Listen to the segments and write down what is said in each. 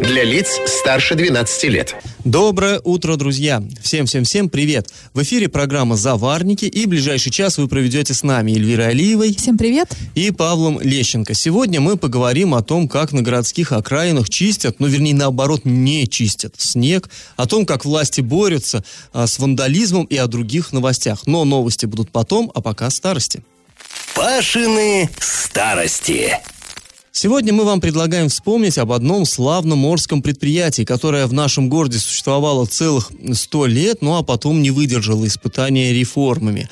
Для лиц старше 12 лет. Доброе утро, друзья! Всем-всем-всем привет! В эфире программа «Заварники» и ближайший час вы проведете с нами Эльвирой Алиевой. Всем привет! И Павлом Лещенко. Сегодня мы поговорим о том, как на городских окраинах чистят, ну, вернее, наоборот, не чистят снег, о том, как власти борются а, с вандализмом и о других новостях. Но новости будут потом, а пока старости. Пашины старости. Сегодня мы вам предлагаем вспомнить об одном славном морском предприятии, которое в нашем городе существовало целых сто лет, ну а потом не выдержало испытания реформами.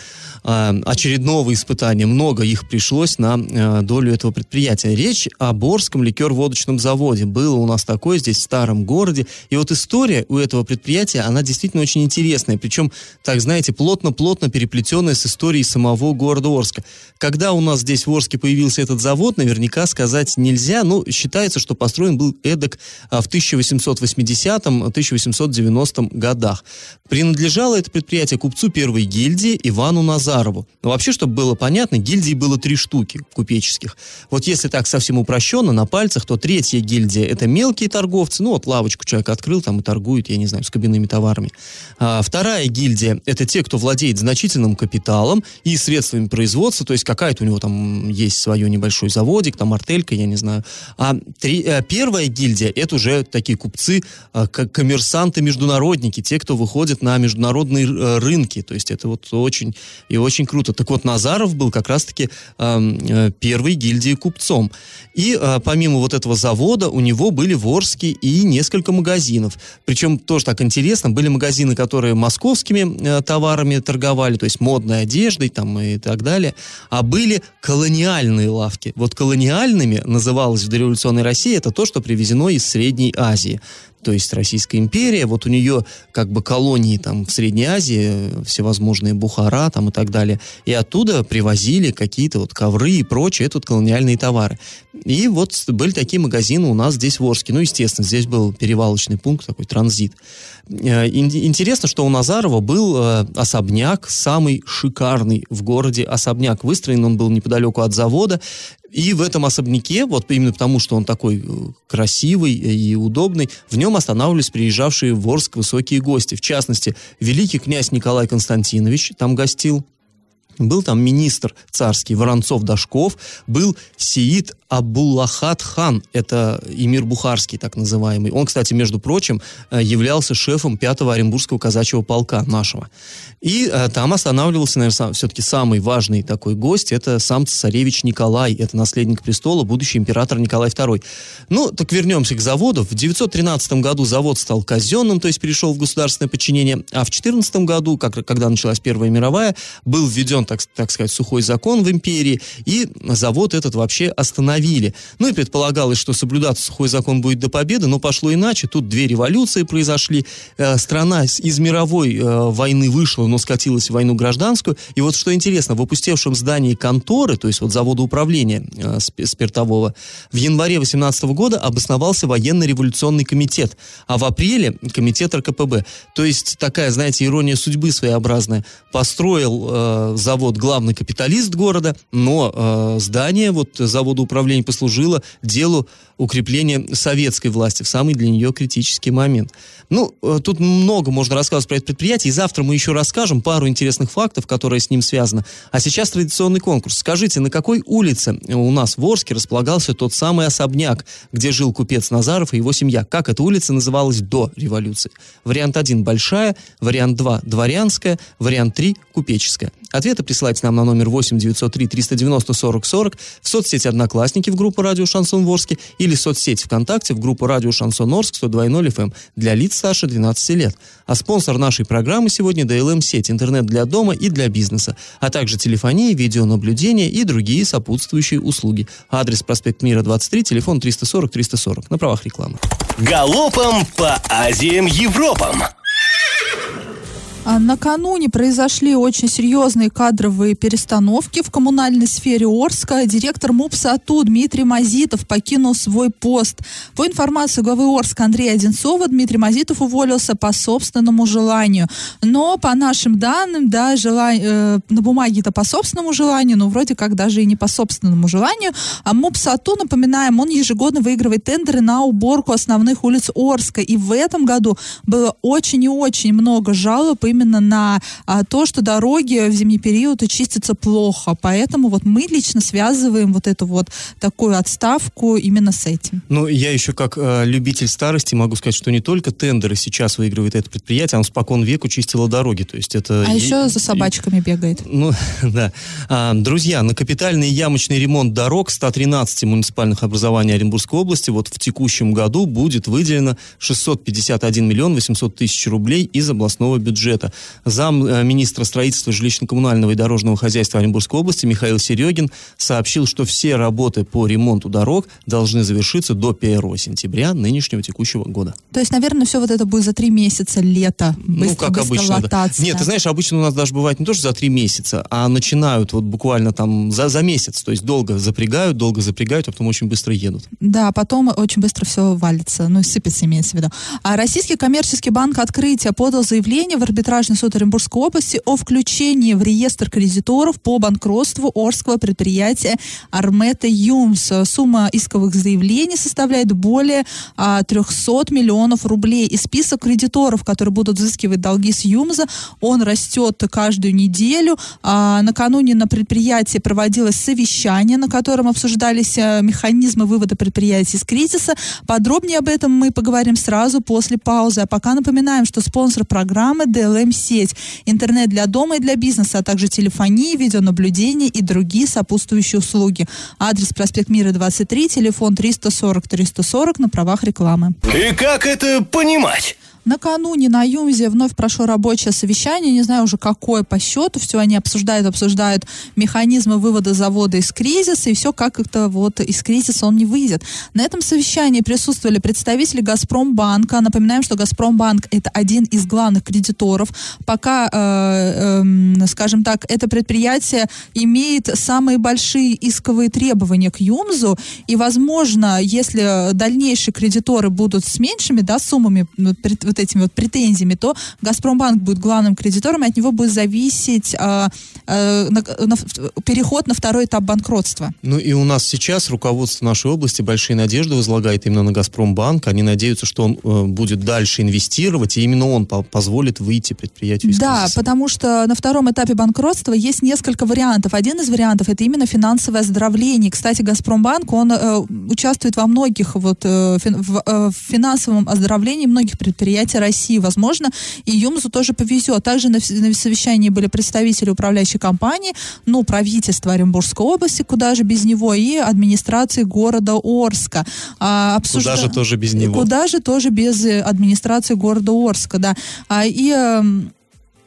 А, очередного испытания. Много их пришлось на а, долю этого предприятия. Речь о Борском ликер-водочном заводе. Было у нас такое здесь, в старом городе. И вот история у этого предприятия, она действительно очень интересная. Причем, так знаете, плотно-плотно переплетенная с историей самого города Орска. Когда у нас здесь в Орске появился этот завод, наверняка сказать нельзя. Но считается, что построен был эдак а, в 1880-1890 годах. Принадлежало это предприятие купцу первой гильдии Ивану Назарову. Но вообще, чтобы было понятно, гильдий было три штуки купеческих. Вот если так совсем упрощенно, на пальцах, то третья гильдия – это мелкие торговцы. Ну, вот лавочку человек открыл там и торгует, я не знаю, с кабинными товарами. А вторая гильдия – это те, кто владеет значительным капиталом и средствами производства, то есть какая-то у него там есть свое небольшой заводик, там артелька, я не знаю. А три, а первая гильдия – это уже такие купцы, а, коммерсанты-международники, те, кто выходит на международные э, рынки. То есть это вот очень и очень круто. Так вот, Назаров был как раз-таки э, первой гильдией купцом. И э, помимо вот этого завода у него были в и несколько магазинов. Причем тоже так интересно, были магазины, которые московскими э, товарами торговали, то есть модной одеждой там и так далее, а были колониальные лавки. Вот колониальными называлось в дореволюционной России это то, что привезено из Средней Азии то есть Российская империя, вот у нее как бы колонии там в Средней Азии, всевозможные Бухара там и так далее, и оттуда привозили какие-то вот ковры и прочие, это вот колониальные товары. И вот были такие магазины у нас здесь в Орске. Ну, естественно, здесь был перевалочный пункт, такой транзит. Э, интересно, что у Назарова был э, особняк, самый шикарный в городе особняк. Выстроен он был неподалеку от завода. И в этом особняке, вот именно потому, что он такой э, красивый и удобный, в нем останавливались приезжавшие в Орск высокие гости. В частности, великий князь Николай Константинович там гостил, был там министр царский Воронцов-Дашков, был Сиит Абуллахат хан, это эмир Бухарский так называемый. Он, кстати, между прочим, э, являлся шефом 5-го Оренбургского казачьего полка нашего. И э, там останавливался, наверное, все-таки самый важный такой гость, это сам царевич Николай, это наследник престола, будущий император Николай II. Ну, так вернемся к заводу. В 913 году завод стал казенным, то есть перешел в государственное подчинение, а в 14 году, как, когда началась Первая мировая, был введен, так, так сказать, сухой закон в империи, и завод этот вообще остановился остановили. Ну и предполагалось, что соблюдаться сухой закон будет до победы, но пошло иначе. Тут две революции произошли. Э, страна из мировой э, войны вышла, но скатилась в войну гражданскую. И вот что интересно, в опустевшем здании конторы, то есть вот завода управления э, спиртового, в январе 18 года обосновался военно-революционный комитет, а в апреле комитет РКПБ. То есть такая, знаете, ирония судьбы своеобразная. Построил завод главный капиталист города, но здание вот завода управления управления послужило делу укрепления советской власти в самый для нее критический момент. Ну, э, тут много можно рассказывать про это предприятие, и завтра мы еще расскажем пару интересных фактов, которые с ним связаны. А сейчас традиционный конкурс. Скажите, на какой улице у нас в Орске располагался тот самый особняк, где жил купец Назаров и его семья? Как эта улица называлась до революции? Вариант 1 – Большая, вариант 2 – Дворянская, вариант 3 – Купеческая. Ответы присылайте нам на номер 8 903 390 40 40 в соцсети «Одноклассники» в группу «Радио Шансон Ворске» или в соцсети ВКонтакте в группу «Радио Шансон Орск» 102.0 FM для лиц старше 12 лет. А спонсор нашей программы сегодня DLM-сеть, интернет для дома и для бизнеса, а также телефония, видеонаблюдение и другие сопутствующие услуги. Адрес проспект Мира 23, телефон 340 340. На правах рекламы. Галопом по Азиям Европам! А накануне произошли очень серьезные кадровые перестановки в коммунальной сфере Орска. Директор МУПСа АТУ Дмитрий Мазитов покинул свой пост. По информации главы Орска Андрея Одинцова, Дмитрий Мазитов уволился по собственному желанию. Но по нашим данным, да, жела... э, на бумаге это по собственному желанию, но вроде как даже и не по собственному желанию. А МУПС АТУ, напоминаем, он ежегодно выигрывает тендеры на уборку основных улиц Орска. И в этом году было очень и очень много жалоб именно именно на а, то, что дороги в зимний период чистятся плохо. Поэтому вот мы лично связываем вот эту вот такую отставку именно с этим. Ну, я еще как э, любитель старости могу сказать, что не только тендеры сейчас выигрывает это предприятие, оно спокон веку чистило дороги. То есть это... А и, еще за собачками и, бегает. Ну, да. А, друзья, на капитальный ямочный ремонт дорог 113 муниципальных образований Оренбургской области вот в текущем году будет выделено 651 миллион 800 тысяч рублей из областного бюджета бюджета. Зам э, министра строительства жилищно-коммунального и дорожного хозяйства Оренбургской области Михаил Серегин сообщил, что все работы по ремонту дорог должны завершиться до 1 сентября нынешнего текущего года. То есть, наверное, все вот это будет за три месяца лета. Быстро, ну, как обычно. Да. Нет, ты знаешь, обычно у нас даже бывает не то, что за три месяца, а начинают вот буквально там за, за месяц. То есть долго запрягают, долго запрягают, а потом очень быстро едут. Да, потом очень быстро все валится, ну, сыпется, имеется в виду. А Российский коммерческий банк «Открытие» подал заявление в арбитраж арбитражный суд Оренбургской области о включении в реестр кредиторов по банкротству Орского предприятия Армета Юмс. Сумма исковых заявлений составляет более а, 300 миллионов рублей. И список кредиторов, которые будут взыскивать долги с Юмза, он растет каждую неделю. А, накануне на предприятии проводилось совещание, на котором обсуждались а, механизмы вывода предприятий из кризиса. Подробнее об этом мы поговорим сразу после паузы. А пока напоминаем, что спонсор программы DLM сеть, интернет для дома и для бизнеса, а также телефонии, видеонаблюдение и другие сопутствующие услуги. Адрес проспект Мира 23, телефон 340 340 на правах рекламы. И как это понимать? Накануне на Юмзе вновь прошло рабочее совещание, не знаю уже какое по счету, все они обсуждают, обсуждают механизмы вывода завода из кризиса, и все как это вот из кризиса он не выйдет. На этом совещании присутствовали представители Газпромбанка. Напоминаем, что Газпромбанк это один из главных кредиторов. Пока, э, э, скажем так, это предприятие имеет самые большие исковые требования к Юмзу, и, возможно, если дальнейшие кредиторы будут с меньшими да, суммами, вот этими вот претензиями, то Газпромбанк будет главным кредитором, и от него будет зависеть а, а, на, на, переход на второй этап банкротства. Ну и у нас сейчас руководство нашей области большие надежды возлагает именно на Газпромбанк. Они надеются, что он э, будет дальше инвестировать, и именно он по позволит выйти предприятию из Да, кризиса. потому что на втором этапе банкротства есть несколько вариантов. Один из вариантов это именно финансовое оздоровление. Кстати, Газпромбанк, он э, участвует во многих вот э, фин, в, э, в финансовом оздоровлении многих предприятий предприятия России. Возможно, и ЮМЗу тоже повезет. Также на, на совещании были представители управляющей компании, ну, правительства Оренбургской области, куда же без него, и администрации города Орска. А, обсужда... Куда же тоже без него? Куда же тоже без э, администрации города Орска, да. А, и э,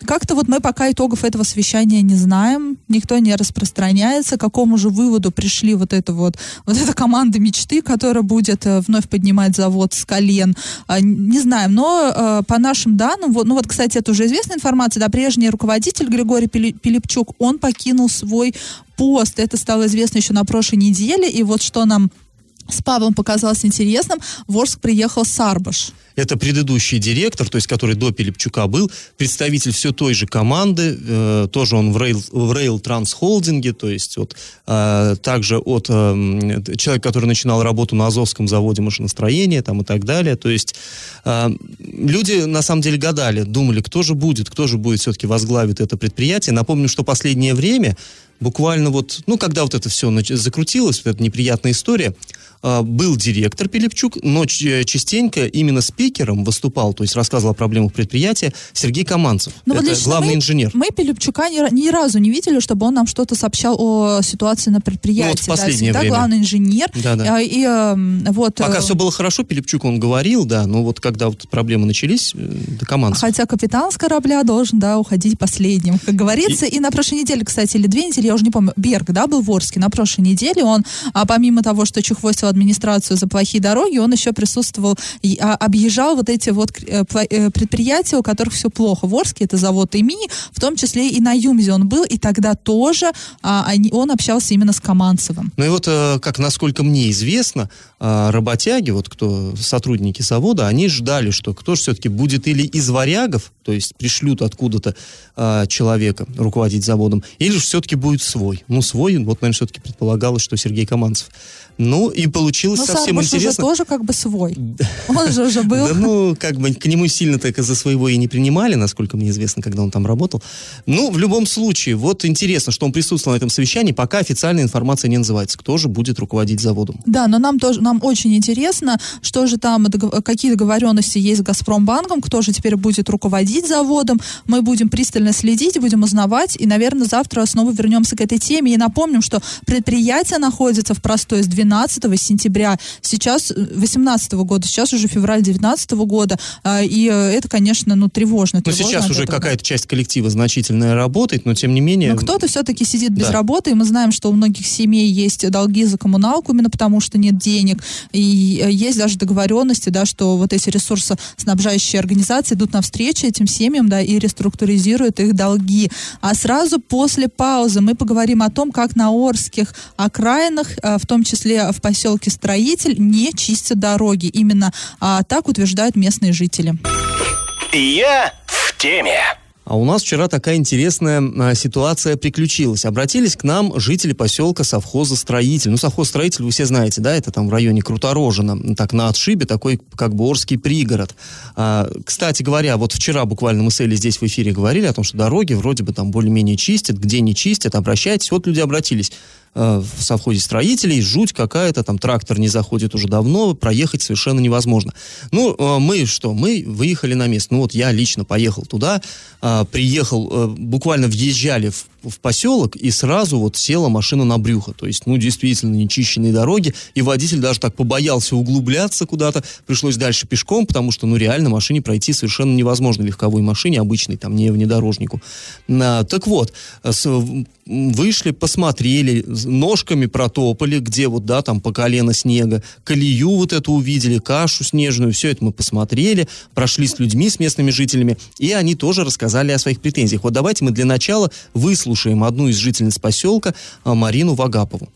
как-то вот мы пока итогов этого совещания не знаем, никто не распространяется, к какому же выводу пришли вот это вот, вот эта команда мечты, которая будет э, вновь поднимать завод с колен, э, не знаем, но э, по нашим данным, вот, ну вот, кстати, это уже известная информация, да, прежний руководитель Григорий Пилипчук, он покинул свой пост, это стало известно еще на прошлой неделе, и вот что нам с Павлом показалось интересным, в Орск приехал Сарбаш. Это предыдущий директор, то есть который до Пилипчука был, представитель все той же команды, э, тоже он в Rail, в Rail Trans Holding, то есть вот, э, также от э, человека, который начинал работу на Азовском заводе машиностроения там, и так далее. То есть э, люди на самом деле гадали, думали, кто же будет, кто же будет все-таки возглавить это предприятие. Напомню, что последнее время буквально вот, ну, когда вот это все закрутилось, вот эта неприятная история, был директор Пилипчук, но частенько именно спикером выступал, то есть рассказывал о проблемах предприятия Сергей Каманцев. Но ну, это главный мы, инженер. Мы Пилипчука ни, ни разу не видели, чтобы он нам что-то сообщал о ситуации на предприятии. Ну, вот в последнее да, время. главный инженер. Да, да. А, и, и, вот, Пока э, все было хорошо, Пилипчук он говорил, да, но вот когда вот проблемы начались, э, до Каманцев. Хотя капитан с корабля должен, да, уходить последним, как говорится. И, и на прошлой неделе, кстати, или две недели, я уже не помню, Берг, да, был в Орске. На прошлой неделе он, а помимо того, что Чехвостева администрацию за плохие дороги, он еще присутствовал, а, объезжал вот эти вот э, э, предприятия, у которых все плохо. В Орске это завод ИМИ, в том числе и на Юмзе он был, и тогда тоже а, они, он общался именно с Каманцевым. Ну и вот, э, как насколько мне известно, а, работяги, вот кто сотрудники завода, они ждали, что кто же все-таки будет или из варягов, то есть пришлют откуда-то а, человека руководить заводом, или же все-таки будет свой. Ну, свой, вот, наверное, все-таки предполагалось, что Сергей Каманцев. Ну, и получилось Но совсем Сарбуш интересно. уже тоже как бы свой. Он же уже был. Да, ну, как бы к нему сильно так за своего и не принимали, насколько мне известно, когда он там работал. Ну, в любом случае, вот интересно, что он присутствовал на этом совещании, пока официальная информация не называется, кто же будет руководить заводом. Да, но нам тоже, нам очень интересно, что же там, какие договоренности есть с Газпромбанком, кто же теперь будет руководить заводом. Мы будем пристально следить, будем узнавать, и, наверное, завтра снова вернемся к этой теме. И напомним, что предприятие находится в простой с 12 12 сентября, сейчас 18 -го года, сейчас уже февраль 19 -го года, а, и э, это, конечно, ну, тревожно. Но сейчас уже какая-то часть коллектива значительная работает, но тем не менее... Но кто-то все-таки сидит без да. работы, и мы знаем, что у многих семей есть долги за коммуналку именно потому, что нет денег, и э, есть даже договоренности, да, что вот эти ресурсоснабжающие организации идут навстречу этим семьям, да, и реструктуризируют их долги. А сразу после паузы мы поговорим о том, как на Орских окраинах, э, в том числе в поселке Строитель не чистят дороги. Именно а, так утверждают местные жители. Я в теме. А у нас вчера такая интересная а, ситуация приключилась. Обратились к нам жители поселка совхоза Строитель. Ну, совхоз Строитель вы все знаете, да, это там в районе Круторожина, так на отшибе, такой как бы Орский пригород. А, кстати говоря, вот вчера буквально мы с Элли здесь в эфире говорили о том, что дороги вроде бы там более-менее чистят, где не чистят, обращайтесь. Вот люди обратились э, в совхозе строителей, жуть какая-то, там трактор не заходит уже давно, проехать совершенно невозможно. Ну, э, мы что, мы выехали на место. Ну, вот я лично поехал туда, э, приехал, буквально въезжали в в поселок, и сразу вот села машина на брюхо. То есть, ну, действительно, нечищенные дороги, и водитель даже так побоялся углубляться куда-то, пришлось дальше пешком, потому что, ну, реально машине пройти совершенно невозможно, легковой машине, обычной, там, не внедорожнику. А, так вот, с, вышли, посмотрели, ножками протопали, где вот, да, там по колено снега, колею вот эту увидели, кашу снежную, все это мы посмотрели, прошли с людьми, с местными жителями, и они тоже рассказали о своих претензиях. Вот давайте мы для начала выслушаем послушаем одну из жительниц поселка а, Марину Вагапову.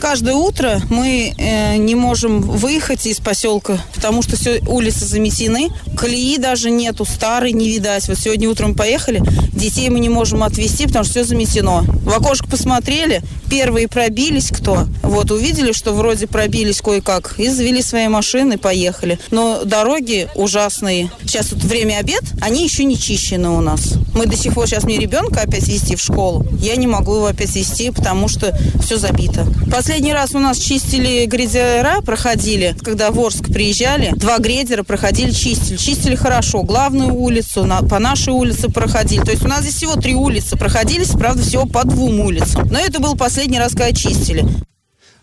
Каждое утро мы э, не можем выехать из поселка, потому что все улицы заметены. Колеи даже нету, старой не видать. Вот сегодня утром поехали, детей мы не можем отвезти, потому что все заметено. В окошко посмотрели, первые пробились кто. Вот увидели, что вроде пробились кое-как, и завели свои машины, поехали. Но дороги ужасные. Сейчас вот время обед, они еще не чищены у нас. Мы до сих пор, сейчас мне ребенка опять вести в школу. Я не могу его опять вести, потому что все забито. Последний раз у нас чистили грейдера, проходили, когда в Орск приезжали. Два грейдера проходили, чистили. Чистили хорошо. Главную улицу, на, по нашей улице проходили. То есть у нас здесь всего три улицы проходились, правда, всего по двум улицам. Но это был последний раз, когда чистили.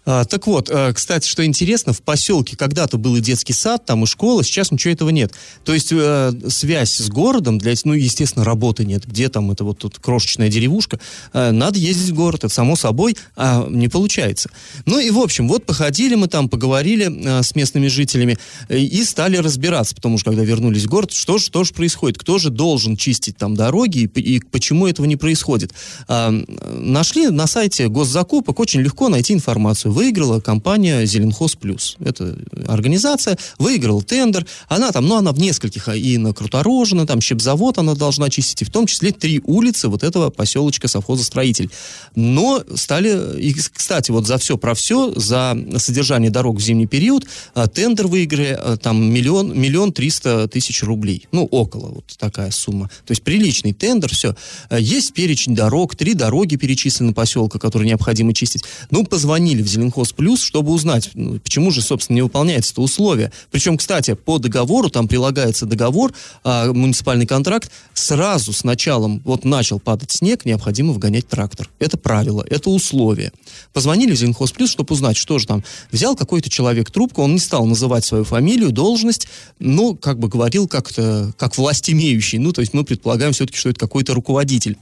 А, так вот, а, кстати, что интересно, в поселке когда-то был и детский сад, там и школа, сейчас ничего этого нет. То есть э, связь с городом, для, ну, естественно, работы нет. Где там это вот тут крошечная деревушка? Э, надо ездить в город, это само собой, а не получается. Ну и, в общем, вот походили мы там, поговорили э, с местными жителями э, и стали разбираться, потому что, когда вернулись в город, что же, что же происходит? Кто же должен чистить там дороги и, и почему этого не происходит? Э, нашли на сайте госзакупок очень легко найти информацию выиграла компания «Зеленхоз Плюс». Это организация, выиграла тендер. Она там, ну, она в нескольких, а и на Круторожина, там, Щепзавод она должна чистить, и в том числе три улицы вот этого поселочка совхоза «Строитель». Но стали, и, кстати, вот за все про все, за содержание дорог в зимний период, а, тендер выиграли а, там миллион, миллион триста тысяч рублей. Ну, около вот такая сумма. То есть приличный тендер, все. Есть перечень дорог, три дороги перечислены поселка, которые необходимо чистить. Ну, позвонили в Зеленхоз Зеленхоз Плюс, чтобы узнать, ну, почему же, собственно, не выполняется это условие. Причем, кстати, по договору, там прилагается договор, а, муниципальный контракт, сразу с началом, вот начал падать снег, необходимо вгонять трактор. Это правило, это условие. Позвонили в Зеленхоз Плюс, чтобы узнать, что же там. Взял какой-то человек трубку, он не стал называть свою фамилию, должность, но как бы говорил как-то, как власть имеющий. Ну, то есть мы предполагаем все-таки, что это какой-то руководитель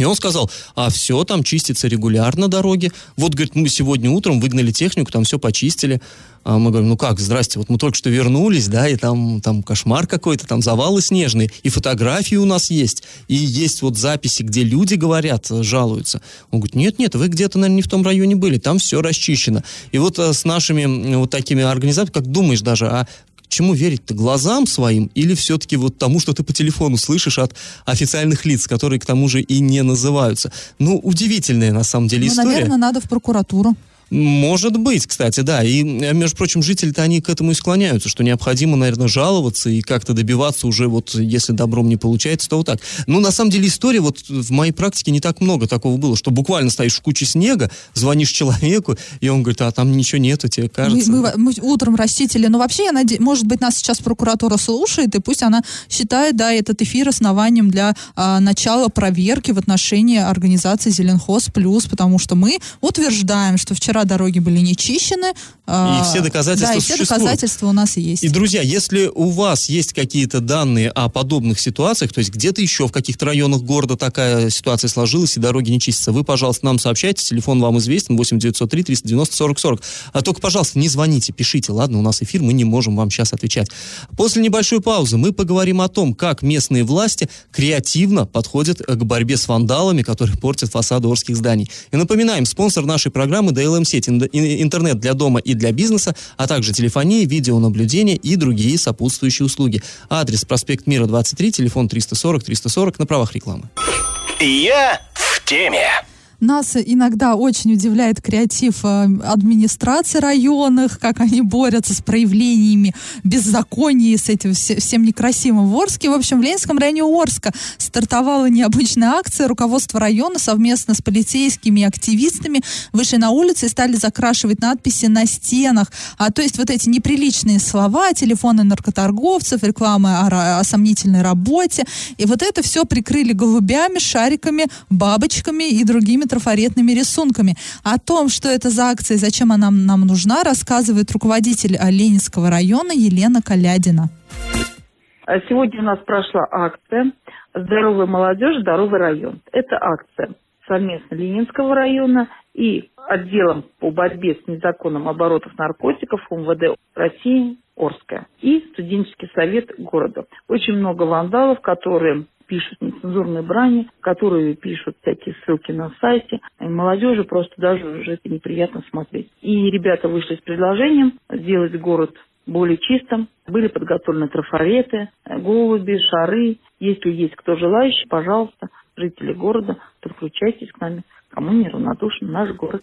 И он сказал, а все там чистится регулярно дороги. Вот, говорит, мы сегодня утром выгнали технику, там все почистили. А мы говорим, ну как, здрасте, вот мы только что вернулись, да, и там, там кошмар какой-то, там завалы снежные, и фотографии у нас есть, и есть вот записи, где люди говорят, жалуются. Он говорит, нет-нет, вы где-то, наверное, не в том районе были, там все расчищено. И вот а, с нашими вот такими организациями, как думаешь даже, а чему верить-то, глазам своим или все-таки вот тому, что ты по телефону слышишь от официальных лиц, которые к тому же и не называются? Ну, удивительная на самом деле ну, история. наверное, надо в прокуратуру. Может быть, кстати, да. И, между прочим, жители-то они к этому и склоняются, что необходимо, наверное, жаловаться и как-то добиваться уже, вот, если добром не получается, то вот так. Ну, на самом деле, история, вот в моей практике не так много такого было, что буквально стоишь в куче снега, звонишь человеку, и он говорит, а там ничего нету, тебе кажется. Мы, мы, мы утром растители, но вообще, я надеюсь, может быть, нас сейчас прокуратура слушает, и пусть она считает, да, этот эфир основанием для а, начала проверки в отношении организации Зеленхоз Плюс, потому что мы утверждаем, что вчера дороги были не чищены. И все доказательства Да, и все существуют. доказательства у нас есть. И, друзья, если у вас есть какие-то данные о подобных ситуациях, то есть где-то еще в каких-то районах города такая ситуация сложилась и дороги не чистятся, вы, пожалуйста, нам сообщайте, телефон вам известен, 8 903 390 40 40. А только, пожалуйста, не звоните, пишите, ладно, у нас эфир, мы не можем вам сейчас отвечать. После небольшой паузы мы поговорим о том, как местные власти креативно подходят к борьбе с вандалами, которые портят фасады Орских зданий. И напоминаем, спонсор нашей программы DLM сеть, интернет для дома и для бизнеса, а также телефония, видеонаблюдение и другие сопутствующие услуги. Адрес проспект Мира 23, телефон 340 340 на правах рекламы. Я в теме. Нас иногда очень удивляет креатив э, администрации районных, как они борются с проявлениями беззакония, с этим все- всем некрасивым в Орске. В общем, в Ленинском районе Орска стартовала необычная акция. Руководство района совместно с полицейскими и активистами вышли на улицы и стали закрашивать надписи на стенах. А, то есть вот эти неприличные слова, телефоны наркоторговцев, реклама о, о сомнительной работе. И вот это все прикрыли голубями, шариками, бабочками и другими трафаретными рисунками. О том, что это за акция и зачем она нам нужна, рассказывает руководитель а, Ленинского района Елена Калядина. А Сегодня у нас прошла акция «Здоровая молодежь, здоровый район». Это акция совместно Ленинского района и отделом по борьбе с незаконным оборотом наркотиков МВД России Орская и студенческий совет города. Очень много вандалов, которые пишут нецензурные брани, которые пишут всякие ссылки на сайте. И молодежи просто даже уже это неприятно смотреть. И ребята вышли с предложением сделать город более чистым. Были подготовлены трафареты, голуби, шары. Если есть кто желающий, пожалуйста, жители города, подключайтесь к нами. Кому не равнодушен наш город.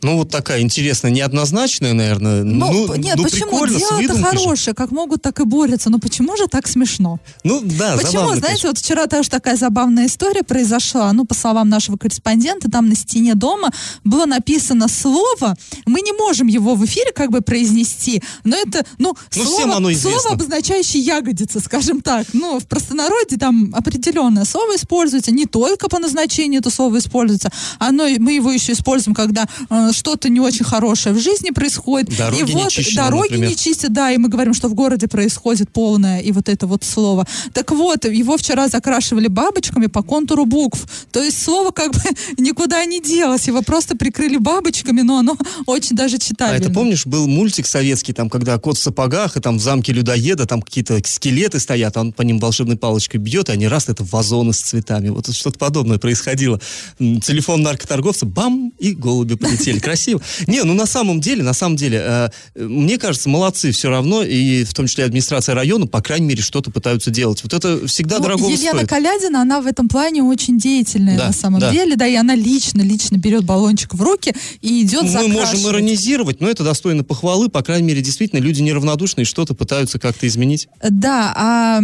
Ну, вот такая интересная, неоднозначная, наверное. Ну, ну, нет, ну, почему? Дело-то хорошее, как могут, так и борются. Но почему же так смешно? Ну, да, Почему? забавно, Знаете, конечно. вот вчера тоже такая забавная история произошла. Ну, по словам нашего корреспондента, там на стене дома было написано слово. Мы не можем его в эфире как бы произнести, но это, ну, Ну, слово, слово, обозначающее ягодицы, скажем так. Ну, в простонародье там определенное слово используется, не только по назначению это слово используется, оно, мы его еще используем, когда э, что-то не очень хорошее в жизни происходит. Дороги и не вот чищены, дороги например. не чистят, да, и мы говорим, что в городе происходит полное, и вот это вот слово. Так вот, его вчера закрашивали бабочками по контуру букв. То есть слово как бы никуда не делось, его просто прикрыли бабочками, но оно очень даже А читабельно. это помнишь, был мультик советский, там, когда кот в сапогах, и там в замке людоеда, там какие-то скелеты стоят, а он по ним волшебной палочкой бьет, и они раз это вазоны с цветами. Вот что-то подобное происходило. Телефон наркоторговца, бам, и голуби полетели. Красиво. Не, ну на самом деле, на самом деле, э, мне кажется, молодцы все равно, и в том числе администрация района, по крайней мере, что-то пытаются делать. Вот это всегда Ну, дорого Елена стоит. Калядина, она в этом плане очень деятельная Да, на самом да. деле, да, и она лично, лично берет баллончик в руки и идет Мы можем иронизировать, но это достойно похвалы. По крайней мере, действительно, люди неравнодушны и что-то пытаются как-то изменить. Да, а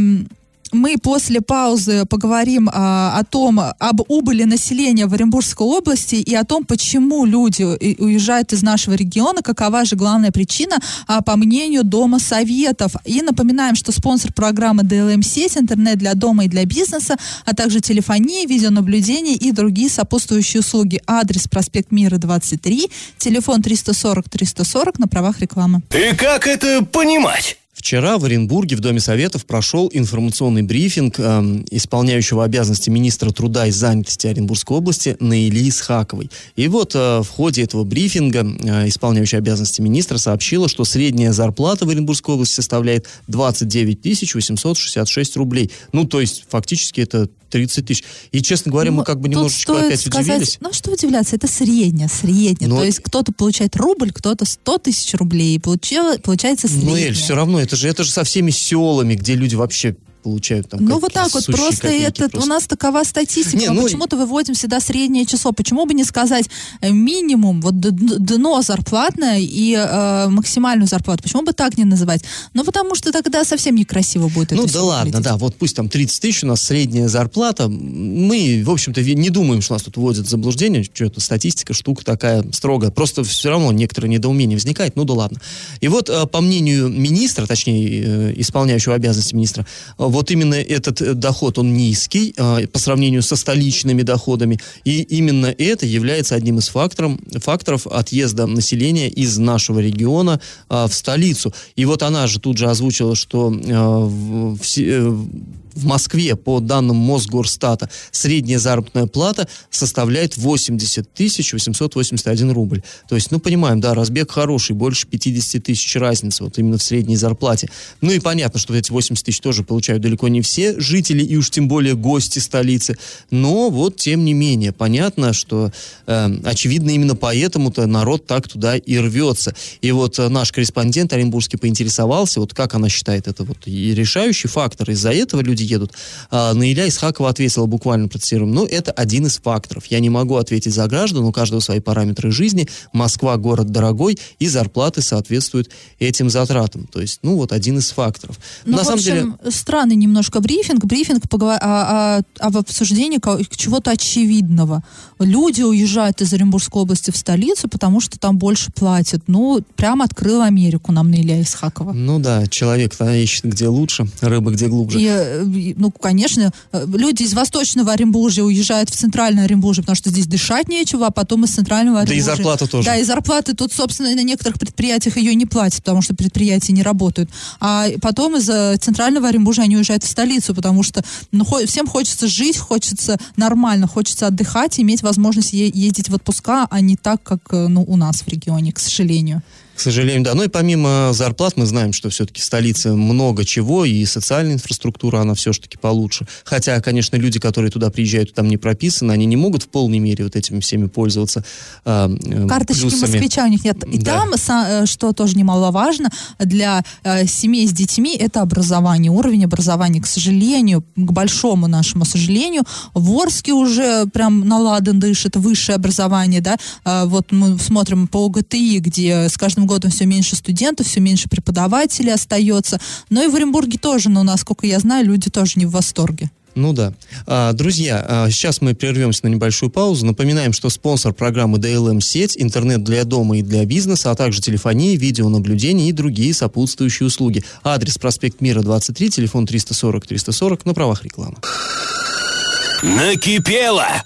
мы после паузы поговорим а, о том, об убыли населения в Оренбургской области и о том, почему люди уезжают из нашего региона, какова же главная причина, а, по мнению Дома Советов. И напоминаем, что спонсор программы DLM-сеть, интернет для дома и для бизнеса, а также телефония, видеонаблюдение и другие сопутствующие услуги. Адрес проспект Мира 23, телефон 340-340 на правах рекламы. И как это понимать? Вчера в Оренбурге в Доме Советов прошел информационный брифинг э, исполняющего обязанности министра труда и занятости Оренбургской области Наили Исхаковой. И вот э, в ходе этого брифинга э, исполняющая обязанности министра сообщила, что средняя зарплата в Оренбургской области составляет 29 866 рублей. Ну, то есть, фактически это 30 тысяч. И, честно говоря, Ну, мы как бы немножечко опять сказать, удивились. Ну, что удивляться, это среднее, среднее. Но- То есть кто-то получает рубль, кто-то 100 тысяч рублей. Получило, получается среднее. Ну, Эль, все равно, это же, это же со всеми селами, где люди вообще получают там Ну вот так вот, просто это, просто. у нас такова статистика, Не, мы ну, почему-то выводим всегда среднее число. Почему бы не сказать э, минимум, вот дно зарплатное и э, максимальную зарплату? Почему бы так не называть? Ну потому что тогда совсем некрасиво будет это Ну всё да ладно, выглядеть. да, вот пусть там 30 тысяч у нас средняя зарплата. Мы, в общем-то, не думаем, что нас тут вводят в заблуждение, что это статистика, штука такая строгая. Просто все равно некоторое недоумение возникает, ну да ладно. И вот, э, по мнению министра, точнее, э, исполняющего обязанности министра, вот именно этот э, доход, он низкий э, по сравнению со столичными доходами. И именно это является одним из факторов, факторов отъезда населения из нашего региона э, в столицу. И вот она же тут же озвучила, что э, в, в Москве, по данным Мосгорстата, средняя заработная плата составляет 80 тысяч 881 рубль. То есть, ну, понимаем, да, разбег хороший, больше 50 тысяч разницы вот именно в средней зарплате. Ну и понятно, что эти 80 тысяч тоже получают далеко не все жители, и уж тем более гости столицы. Но вот, тем не менее, понятно, что, э, очевидно, именно поэтому-то народ так туда и рвется. И вот э, наш корреспондент Оренбургский поинтересовался, вот как она считает это вот и решающий фактор. Из-за этого люди едут. А, Наиля Исхакова ответила буквально процитируем, ну, это один из факторов. Я не могу ответить за граждан, у каждого свои параметры жизни. Москва город дорогой, и зарплаты соответствуют этим затратам. То есть, ну, вот один из факторов. Ну, На в самом общем, деле... странный немножко брифинг. Брифинг погова- о- о- об обсуждении чего-то очевидного. Люди уезжают из Оренбургской области в столицу, потому что там больше платят. Ну, прямо открыла Америку нам Наиля Исхакова. Ну да, человек-то ищет где лучше, рыба где глубже. И, э, и, ну, конечно, э, люди из восточного Оренбуржья уезжают в центральное Оренбуржье, потому что здесь дышать нечего, а потом из центрального Да и Оренбуржья... зарплата тоже. Да, и зарплаты тут, собственно, на некоторых предприятиях ее не платят, потому что предприятия не работают. А потом из э, центрального Оренбуржья они уезжают в столицу, потому что ну, всем хочется жить, хочется нормально, хочется отдыхать, иметь возможность е- ездить в отпуска, а не так, как э, ну, у нас в регионе, к сожалению. К сожалению, да. Ну и помимо зарплат мы знаем, что все-таки в столице много чего, и социальная инфраструктура, она все-таки получше. Хотя, конечно, люди, которые туда приезжают, там не прописаны, они не могут в полной мере вот этими всеми пользоваться э, э, Карточки плюсами. москвича у них нет. И Да. там, э, что тоже немаловажно, для э, семей с детьми это образование. Уровень образования, к сожалению, к большому нашему сожалению, в Орске уже прям наладан дышит высшее образование, да. Э, вот мы смотрим по ОГТИ, где с каждым годом все меньше студентов, все меньше преподавателей остается. Но и в Оренбурге тоже, но, насколько я знаю, люди тоже не в восторге. Ну да. А, друзья, а, сейчас мы прервемся на небольшую паузу. Напоминаем, что спонсор программы DLM сеть, интернет для дома и для бизнеса, а также телефония, видеонаблюдение и другие сопутствующие услуги. Адрес проспект Мира 23, телефон 340 340 на правах рекламы. Накипело!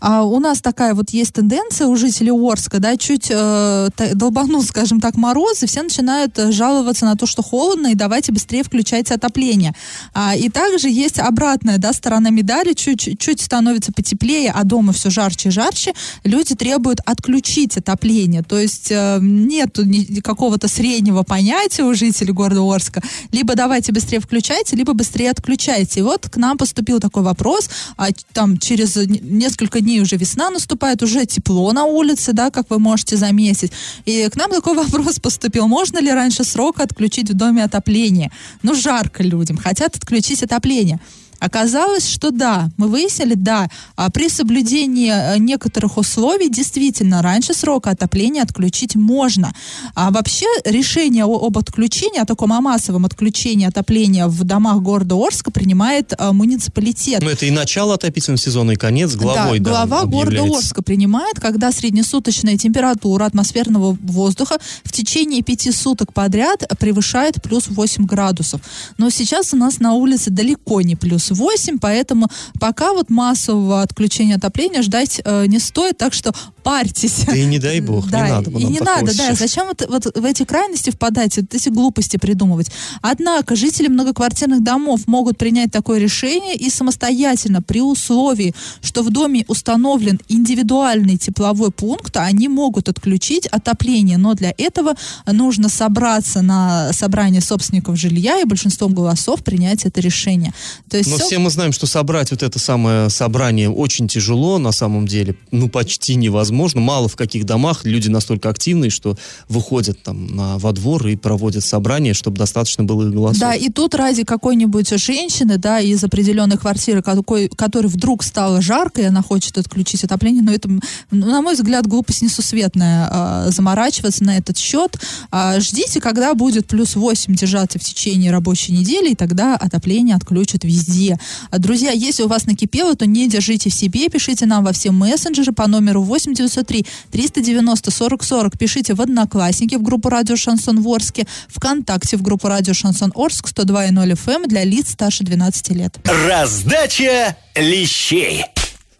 А у нас такая вот есть тенденция у жителей Орска, да, чуть э, долбанут, скажем так, морозы, все начинают э, жаловаться на то, что холодно, и давайте быстрее включайте отопление. А, и также есть обратная, да, сторона медали, чуть, чуть становится потеплее, а дома все жарче и жарче, люди требуют отключить отопление. То есть э, нет какого-то среднего понятия у жителей города Орска. Либо давайте быстрее включайте, либо быстрее отключайте. И вот к нам поступил такой вопрос, а, там через несколько дней уже весна наступает, уже тепло на улице, да, как вы можете заметить. И к нам такой вопрос поступил, можно ли раньше срока отключить в доме отопление? Ну, жарко людям, хотят отключить отопление. Оказалось, что да, мы выяснили, да, а при соблюдении э, некоторых условий действительно раньше срока отопления отключить можно. А вообще решение об отключении, о таком о массовом отключении отопления в домах города Орска принимает э, муниципалитет. Ну это и начало отопительного сезона, и конец главой, да, глава города объявляется. Орска принимает, когда среднесуточная температура атмосферного воздуха в течение пяти суток подряд превышает плюс 8 градусов. Но сейчас у нас на улице далеко не плюс плюс 8, поэтому пока вот массового отключения отопления ждать э, не стоит, так что парьтесь. Да и не дай бог, да, не надо и не надо, да, сейчас. зачем вот, вот в эти крайности впадать, вот эти глупости придумывать. Однако жители многоквартирных домов могут принять такое решение и самостоятельно при условии, что в доме установлен индивидуальный тепловой пункт, они могут отключить отопление, но для этого нужно собраться на собрание собственников жилья и большинством голосов принять это решение. То есть Но все мы знаем, что собрать вот это самое собрание очень тяжело на самом деле, ну почти невозможно. Мало в каких домах люди настолько активные, что выходят там на, во двор и проводят собрание, чтобы достаточно было их голосов. Да, и тут ради какой-нибудь женщины, да, из определенной квартиры, какой, которой вдруг стало жарко, и она хочет отключить отопление, но это, м, на мой взгляд, глупость несусветная а, заморачиваться на этот счет. А, ждите, когда будет плюс 8 держаться в течение рабочей недели, и тогда отопление отключат везде. А, друзья, если у вас накипело, то не держите в себе, пишите нам во все мессенджеры по номеру 8903 390 40 40, пишите в Одноклассники в группу Радио Шансон в Орске, ВКонтакте в группу Радио Шансон Орск 102.0 FM для лиц старше 12 лет. Раздача лещей.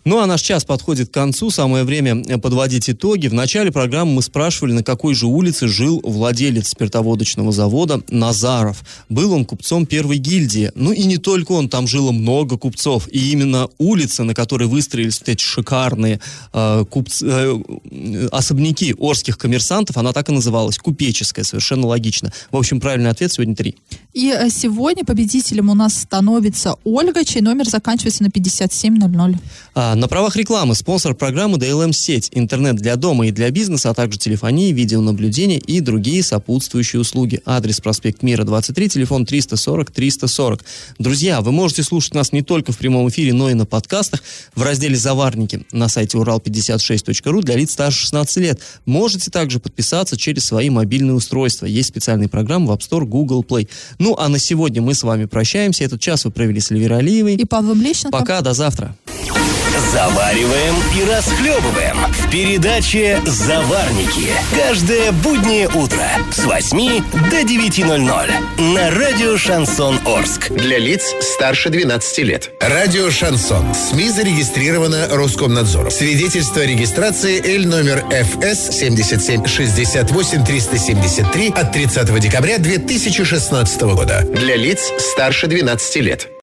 Ну а наш час подходит к концу, самое время э, подводить итоги. В начале программы мы спрашивали, на какой же улице жил владелец спиртоводочного завода Назаров. Был он купцом первой гильдии. Ну и не только он, там жило много купцов. И именно улица, на которой выстроились эти шикарные э, купц- э, особняки орских коммерсантов, она так и называлась, купеческая, совершенно логично. В общем, правильный ответ сегодня три. И э, сегодня победителем у нас становится Ольга, чей номер заканчивается на 5700. А, на правах рекламы спонсор программы DLM сеть, интернет для дома и для бизнеса, а также телефонии, видеонаблюдения и другие сопутствующие услуги. Адрес проспект Мира 23, телефон 340 340. Друзья, вы можете слушать нас не только в прямом эфире, но и на подкастах в разделе «Заварники» на сайте урал56.ру для лиц старше 16 лет. Можете также подписаться через свои мобильные устройства. Есть специальные программы в App Store, Google Play. Ну, а на сегодня мы с вами прощаемся. Этот час вы провели с Эльвирой Алиевой. И Павлом Лещенко. Пока, до завтра. Завариваем и расхлебываем в передаче «Заварники». Каждое буднее утро с 8 до 9.00 на радио «Шансон Орск». Для лиц старше 12 лет. Радио «Шансон». СМИ зарегистрировано Роскомнадзором. Свидетельство о регистрации Л номер ФС 7768 373 от 30 декабря 2016 года. Для лиц старше 12 лет.